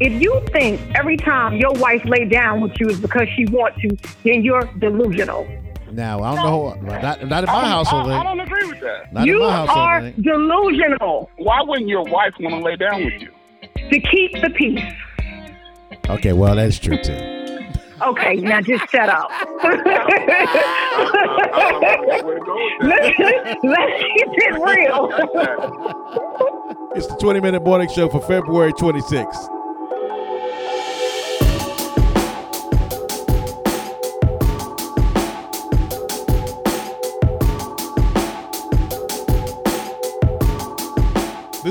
If you think every time your wife lay down with you is because she wants to, then you're delusional. Now I don't know. Not, not in my I, household. I, I don't agree with that. Not you in my household. are Link. delusional Why wouldn't your wife want to lay down with you? to keep the peace. Okay, well that's true too. Okay, now just shut up. I don't know where to go with that. let's, let's keep it real. It's the 20 minute morning show for February 26th.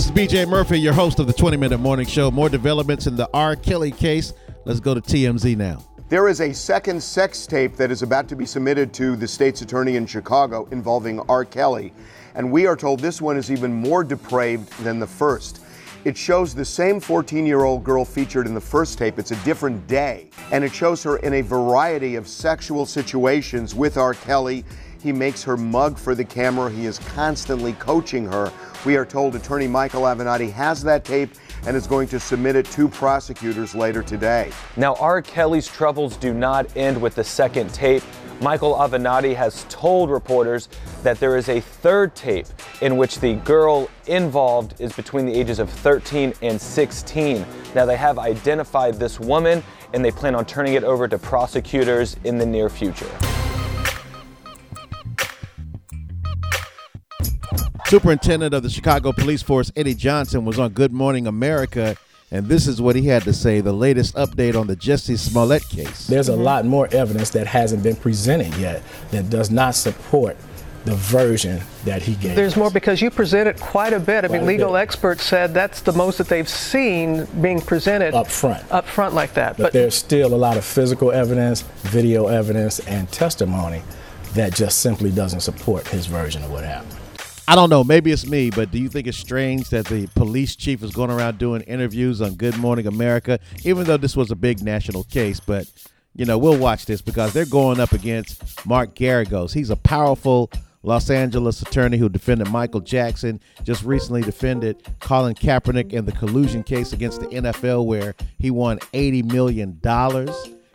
This is BJ Murphy, your host of the 20 minute morning show. More developments in the R. Kelly case. Let's go to TMZ now. There is a second sex tape that is about to be submitted to the state's attorney in Chicago involving R. Kelly. And we are told this one is even more depraved than the first. It shows the same 14 year old girl featured in the first tape. It's a different day. And it shows her in a variety of sexual situations with R. Kelly. He makes her mug for the camera. He is constantly coaching her. We are told attorney Michael Avenatti has that tape and is going to submit it to prosecutors later today. Now, R. Kelly's troubles do not end with the second tape. Michael Avenatti has told reporters that there is a third tape in which the girl involved is between the ages of 13 and 16. Now, they have identified this woman and they plan on turning it over to prosecutors in the near future. Superintendent of the Chicago Police Force, Eddie Johnson, was on Good Morning America, and this is what he had to say the latest update on the Jussie Smollett case. There's a mm-hmm. lot more evidence that hasn't been presented yet that does not support the version that he gave. There's us. more because you presented quite a bit. I Quite mean, legal bit. experts said that's the most that they've seen being presented up front. up front like that. But, there's still a lot of physical evidence, video evidence, and testimony that just simply doesn't support his version of what happened. I don't know, maybe it's me, but do you think it's strange that the police chief is going around doing interviews on Good Morning America, even though this was a big national case? But, you know, we'll watch this because they're going up against Mark Garagos. He's a powerful Los Angeles attorney who defended Michael Jackson, just recently defended Colin Kaepernick in the collusion case against the NFL, where he won $80 million.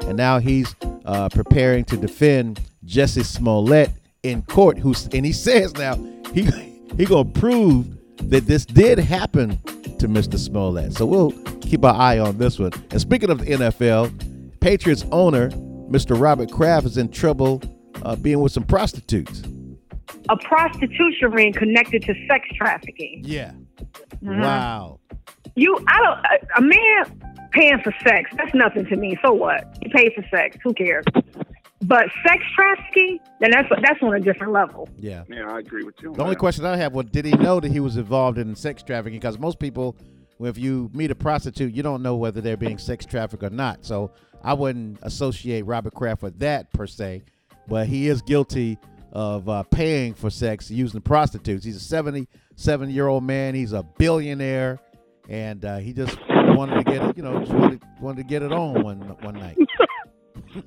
And now he's uh, preparing to defend Jussie Smollett in court. Who's and he says now he he gonna prove that this did happen to Mr. Smollett. So we'll keep our eye on this one. And speaking of the NFL, Patriots owner Mr. Robert Kraft is in trouble uh, being with some prostitutes. A prostitution ring connected to sex trafficking. Yeah. Mhm. Wow. You, I don't. A, a man paying for sex, that's nothing to me. So what? He paid for sex. Who cares? But sex trafficking, then that's that's on a different level. Yeah. Yeah, I agree with you. on The only question I have was, did he know that he was involved in sex trafficking? Because most people, if you meet a prostitute, you don't know whether they're being sex trafficked or not. So I wouldn't associate Robert Kraft with that per se, but he is guilty of uh, paying for sex using prostitutes. He's a 77 year old man. He's a billionaire, and uh, he just wanted to get it, you know, just wanted, wanted to get it on one one night.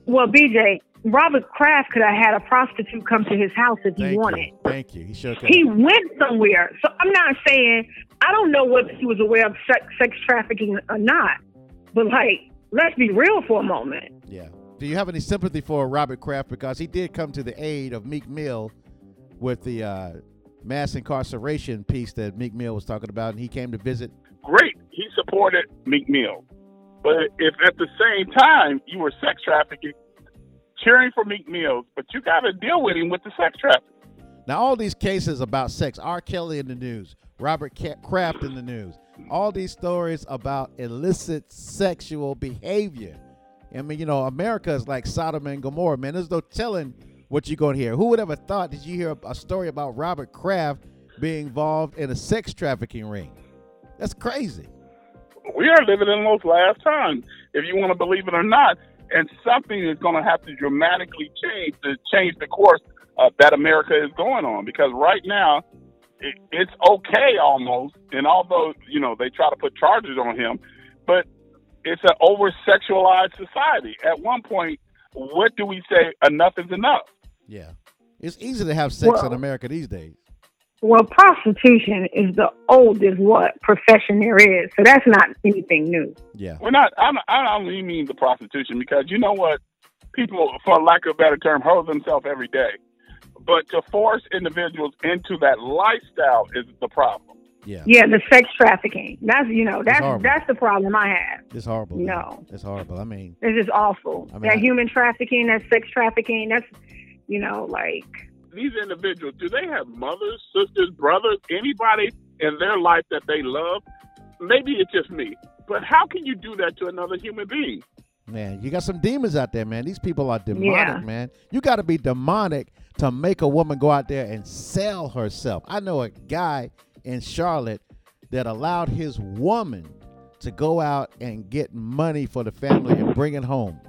Well, BJ, Robert Kraft could have had a prostitute come to his house if he Thank wanted. you. Thank you. He sure could. He went somewhere. So I'm not saying I don't know whether he was aware of sex, sex trafficking or not. But like, let's be real for a moment. Yeah. Do you have any sympathy for Robert Kraft because he did come to the aid of Meek Mill with the uh, mass incarceration piece that Meek Mill was talking about, and he came to visit. Great. He supported Meek Mill. But if at the same time you were sex trafficking, cheering for Meek Mill, but you got to deal with him with the sex trafficking. Now, all these cases about sex, R. Kelly in the news, Robert Kraft in the news, all these stories about illicit sexual behavior. I mean, you know, America is like Sodom and Gomorrah, man. There's no telling what you're going to hear. Who would ever thought? Did you hear a story about Robert Kraft being involved in a sex trafficking ring? That's crazy. We are living in those last times, if you want to believe it or not. And something is going to have to dramatically change to change the course uh, that America is going on. Because right now, it, it's okay almost. And although, you know, they try to put charges on him, but it's an over sexualized society. At one point, what do we say? Enough is enough. Yeah. It's easy to have sex in America these days. Well, prostitution is the oldest what profession there is, so that's not anything new. Yeah. We're not. I don't, I don't even mean the prostitution because you know what? People, for lack of a better term, hurt themselves every day. But to force individuals into that lifestyle is the problem. Yeah. Yeah, the sex trafficking. That's you know that's that's the problem I have. It's horrible. man. No. It's horrible. I mean, It's just awful. I mean, that I- human trafficking, that sex trafficking. That's you know like These individuals, do they have mothers, sisters, brothers, anybody in their life that they love? Maybe it's just me, but how can you do that to another human being? man, you got some demons out there, man. These people are demonic, Yeah. man. You got to be demonic to make a woman go out there and sell herself. I know a guy in Charlotte that allowed his woman to go out and get money for the family and bring it home.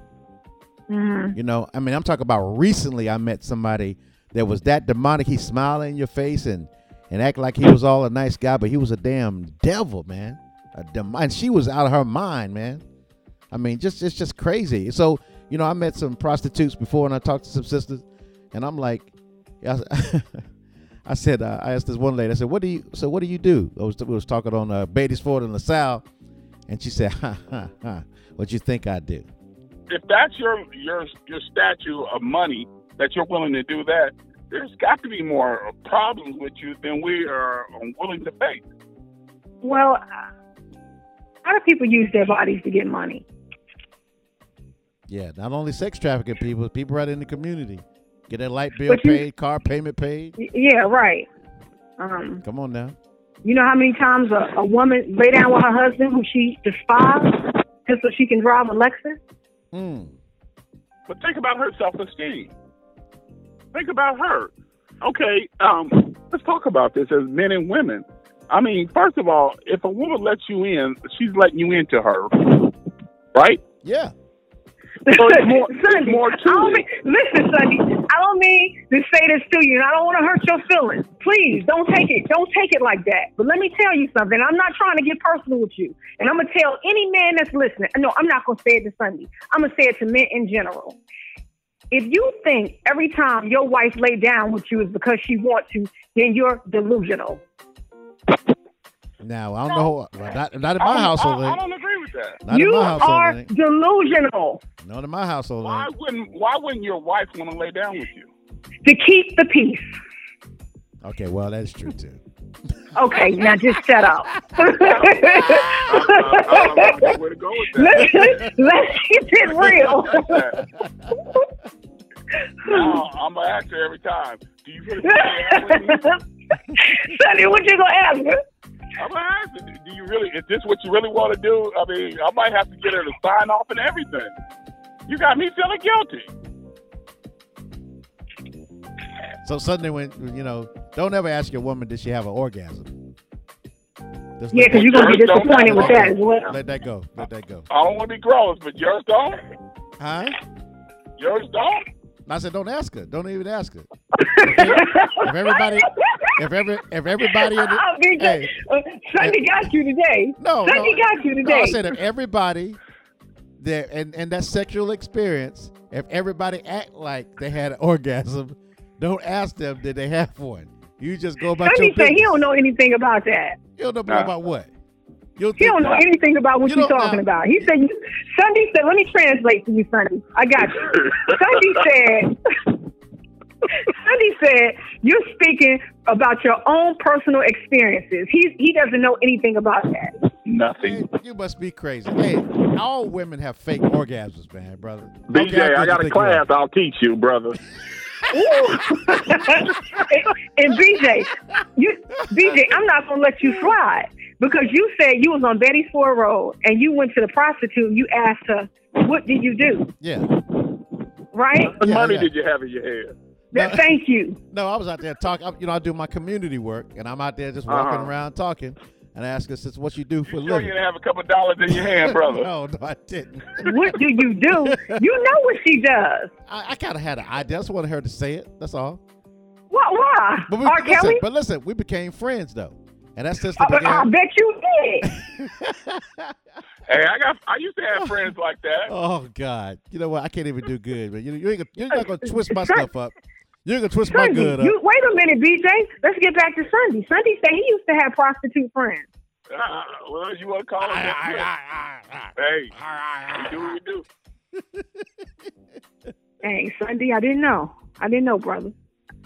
mhm. You know, I mean, I'm talking about recently. I met somebody that was that demonic. He smiled in your face and and act like he was all a nice guy, but he was a damn devil, man. A dem- and she was out of her mind, man. I mean, just it's just crazy. So you know, I met some prostitutes before, and I talked to some sisters, and I'm like, I, said, uh, I asked this one lady, I said, "What do you? So what do you do?" I was we was talking on uh, Ford and LaSalle, and she said, "Ha ha ha, what you think I do?" If that's your your your statue of money that you're willing to do that, there's got to be more problems with you than we are willing to face. well, uh, a lot of people use their bodies to get money. Yeah, not only sex trafficking people, people right in the community get their light bill you- paid, car payment paid. Yeah, right. Um, Come on now. you know how many times a, a woman lay down with her husband who she despised just so she can drive a Lexus? Hmm. But think about her self-esteem. Think about her. Okay, um, let's talk about this as men and women. I mean, first of all, if a woman lets you in, she's letting you into her, right? Yeah. So it's more, Sunday, more to mean, listen, Sunday. I don't mean to say this to you, and I don't want to hurt your feelings. Please don't take it. Don't take it like that. But let me tell you something. I'm not trying to get personal with you, and I'm gonna tell any man that's listening. No, I'm not gonna say it to Sunday. I'm gonna say it to men in general. If you think every time your wife lay down with you is because she wants to, then you're delusional. Now I don't know. Well, not, not in my don't- household. I, I ain't. don't agree with that. Not in you my household. are ain't. delusional Not in my household. Why ain't. wouldn't Why wouldn't your wife want to lay down with you? to keep the peace. Okay, well that's true too. Okay, now just shut up. I, I don't know which way to go with that. let's, let's keep it real. Now, I'm gonna ask her every time. Do you really want to lay me? Sonny, what you gonna ask her? I'm gonna ask her. Do you really? Is this what you really want to do? I mean, I might have to get her to sign off and everything. You got me feeling guilty. So suddenly, when you know, don't ever ask your woman did she have an orgasm. Just Yeah, because you're gonna be disappointed with that as well. Let that go. Let that go. I don't want to be gross, but yours don't. Huh? Yours don't. I said, don't ask her. Don't even ask her. if everybody, if every, if everybody, in the, hey, uh, Sunday got you today. no, Sunday no, got you no, today. I said if everybody, there and and that sexual experience, if everybody act like they had an orgasm, don't ask them did they have one. You just go about Sunday your said business. he don't know anything about that. You don't know Nah. about what. You'll He don't know anything about what You you're talking know. about. He said, Sunday said, let me translate for you, Sunday. I got you. Sunday said, Sunday said, you're speaking about your own personal experiences. He, he doesn't know anything about that. Nothing. Hey, you must be crazy. Hey, all women have fake orgasms, man, brother. BJ, care how I got a think you are. class. I'll teach you, brother. and, and BJ, you BJ, I'm not gonna let you slide because you said you was on Beatties Ford Road and you went to the prostitute. and You asked her, "What did you do?" Yeah. Right? What Yeah, money yeah. did you have in your head? That- Thank you. No, I was out there talking. You know, I do my community work, and I'm out there just walking Uh-huh. around talking. And I ask her, "Since what you do for a You sure you living?" didn't have a couple dollars in your hand, brother? no, no, I didn't. What do you do? You know what she does. I, I kind of had an idea. I just wanted her to say it. That's all. What? Why? But we, R. listen, Kelly? but listen, we became friends though, and that's just the I, I bet you did. Hey, I got. I used to have friends like that. Oh God! You know what? I can't even do good, but you, you ain't, gonna- you're not gonna twist my stuff up. You're gonna twist my good up. you wait a minute, BJ. Let's get back to Sunday. Sunday said he used to have prostitute friends. Ah, well, you want to call him ah, that? Ah, ah, hey, we do what we do. Dang, Sunday, I didn't know. I didn't know, brother.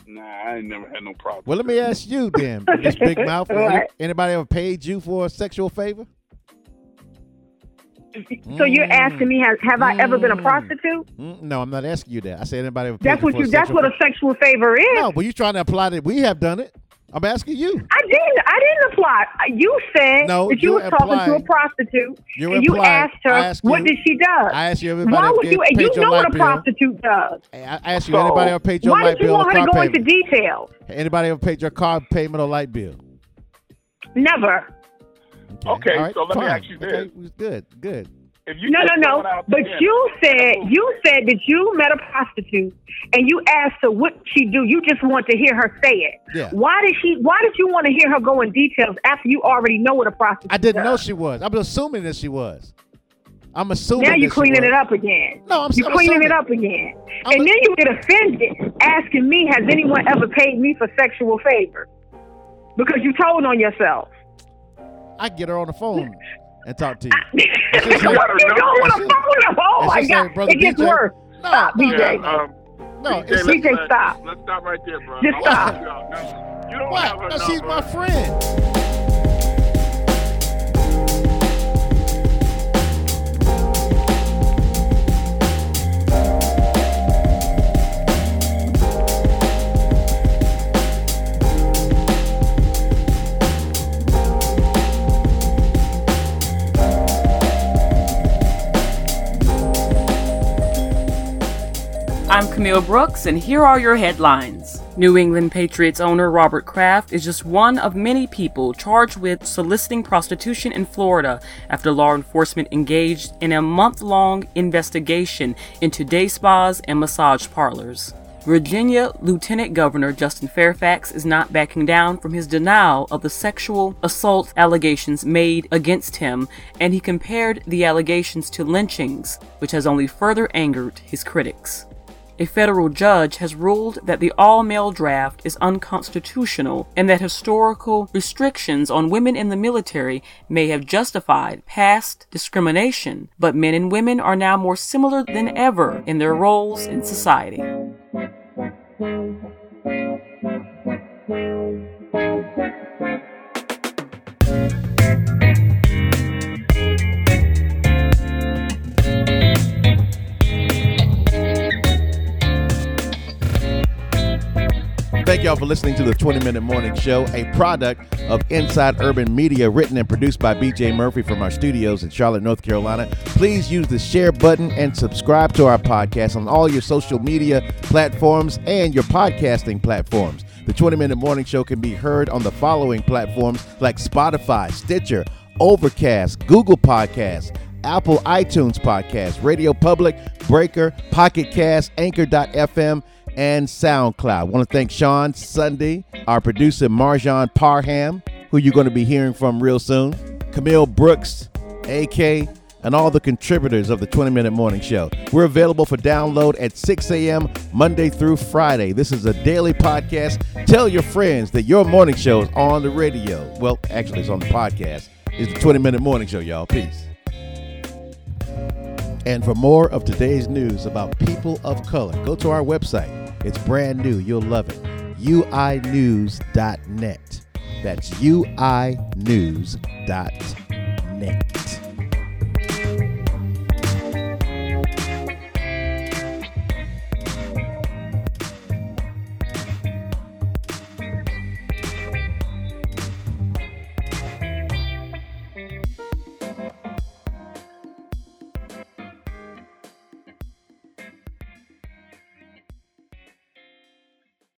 Nah, I ain't never had no problem. Well, let me ask you then, Miss Big Mouth. What? Anybody ever paid you for a sexual favor? So you're asking me, have, have I ever been a Mm. prostitute? Mm, no, I'm not asking you that. I said anybody ever paid That's you what for you. a That's sexual what a sexual favor is. No, but you're trying to apply that we have done it. I'm asking you. I didn't. I didn't apply. You said No, that you you're talking to a prostitute, you're and you implying- asked her I asked what you- did she do. I asked you everybody Why ever would you? paid You know what a bill. prostitute does. I I asked you, So, anybody ever paid your Why light did you bill or want her car to go into payment? details? Anybody ever paid your car payment or light bill? Never. Okay, all right, so let me ask you this. Okay, good, good. If you No, no, no. But dinner- you said you said that you met a prostitute and you asked her what she do. You just want to hear her say it. Yeah. Why did she? Why did you want to hear her go in details after you already know what a prostitute? I didn't know she was. I'm assuming that she was. I'm assuming. Now you're cleaning it up again. No, I'm- you're I'm cleaning assuming. it up again. I'm and a- then you get offended asking me, has anyone ever paid me for sexual favors? Because you told on yourself. I get her on the phone and talk to you. what just are like- you doing with a it's phone? Oh it's my God. like, it gets BJ. worse. No, Stop, no, BJ. Yeah, um, No, BJ, it's let's, BJ, let's- stop. Let's stop right there, bro. Just stop. help. No, you don't have her what? No, she's number. my friend. I'm Camille Brooks, and here are your headlines. New England Patriots owner Robert Kraft is just one of many people charged with soliciting prostitution in Florida after law enforcement engaged in a month long investigation into day spas and massage parlors. Virginia Lieutenant Governor Justin Fairfax is not backing down from his denial of the sexual assault allegations made against him, and he compared the allegations to lynchings, which has only further angered his critics. A federal judge has ruled that the all male draft is unconstitutional and that historical restrictions on women in the military may have justified past discrimination, but men and women are now more similar than ever in their roles in society. For listening to the 20 Minute Morning Show, a product of Inside Urban Media, written and produced by BJ Murphy from our studios in Charlotte, North Carolina. Please use the share button and subscribe to our podcast on all your social media platforms and your podcasting platforms. The 20 Minute Morning Show can be heard on the following platforms like Spotify, Stitcher, Overcast, Google Podcasts, Apple iTunes Podcast, Radio Public, Breaker, Pocket Cast, Anchor.fm, and SoundCloud. I want to thank Sean Sunday, our producer Marjan Parham, who you're going to be hearing from real soon, Camille Brooks, AK, and all the contributors of the 20 Minute Morning Show. We're available for download at 6 a.m. Monday through Friday. This is a daily podcast. Tell your friends that your morning show is on the radio. Well, actually, it's on the podcast. It's the 20 Minute Morning Show, y'all. Peace. And for more of today's news about people of color, go to our website. It's brand new. You'll love it. uinews.net. That's uinews.net.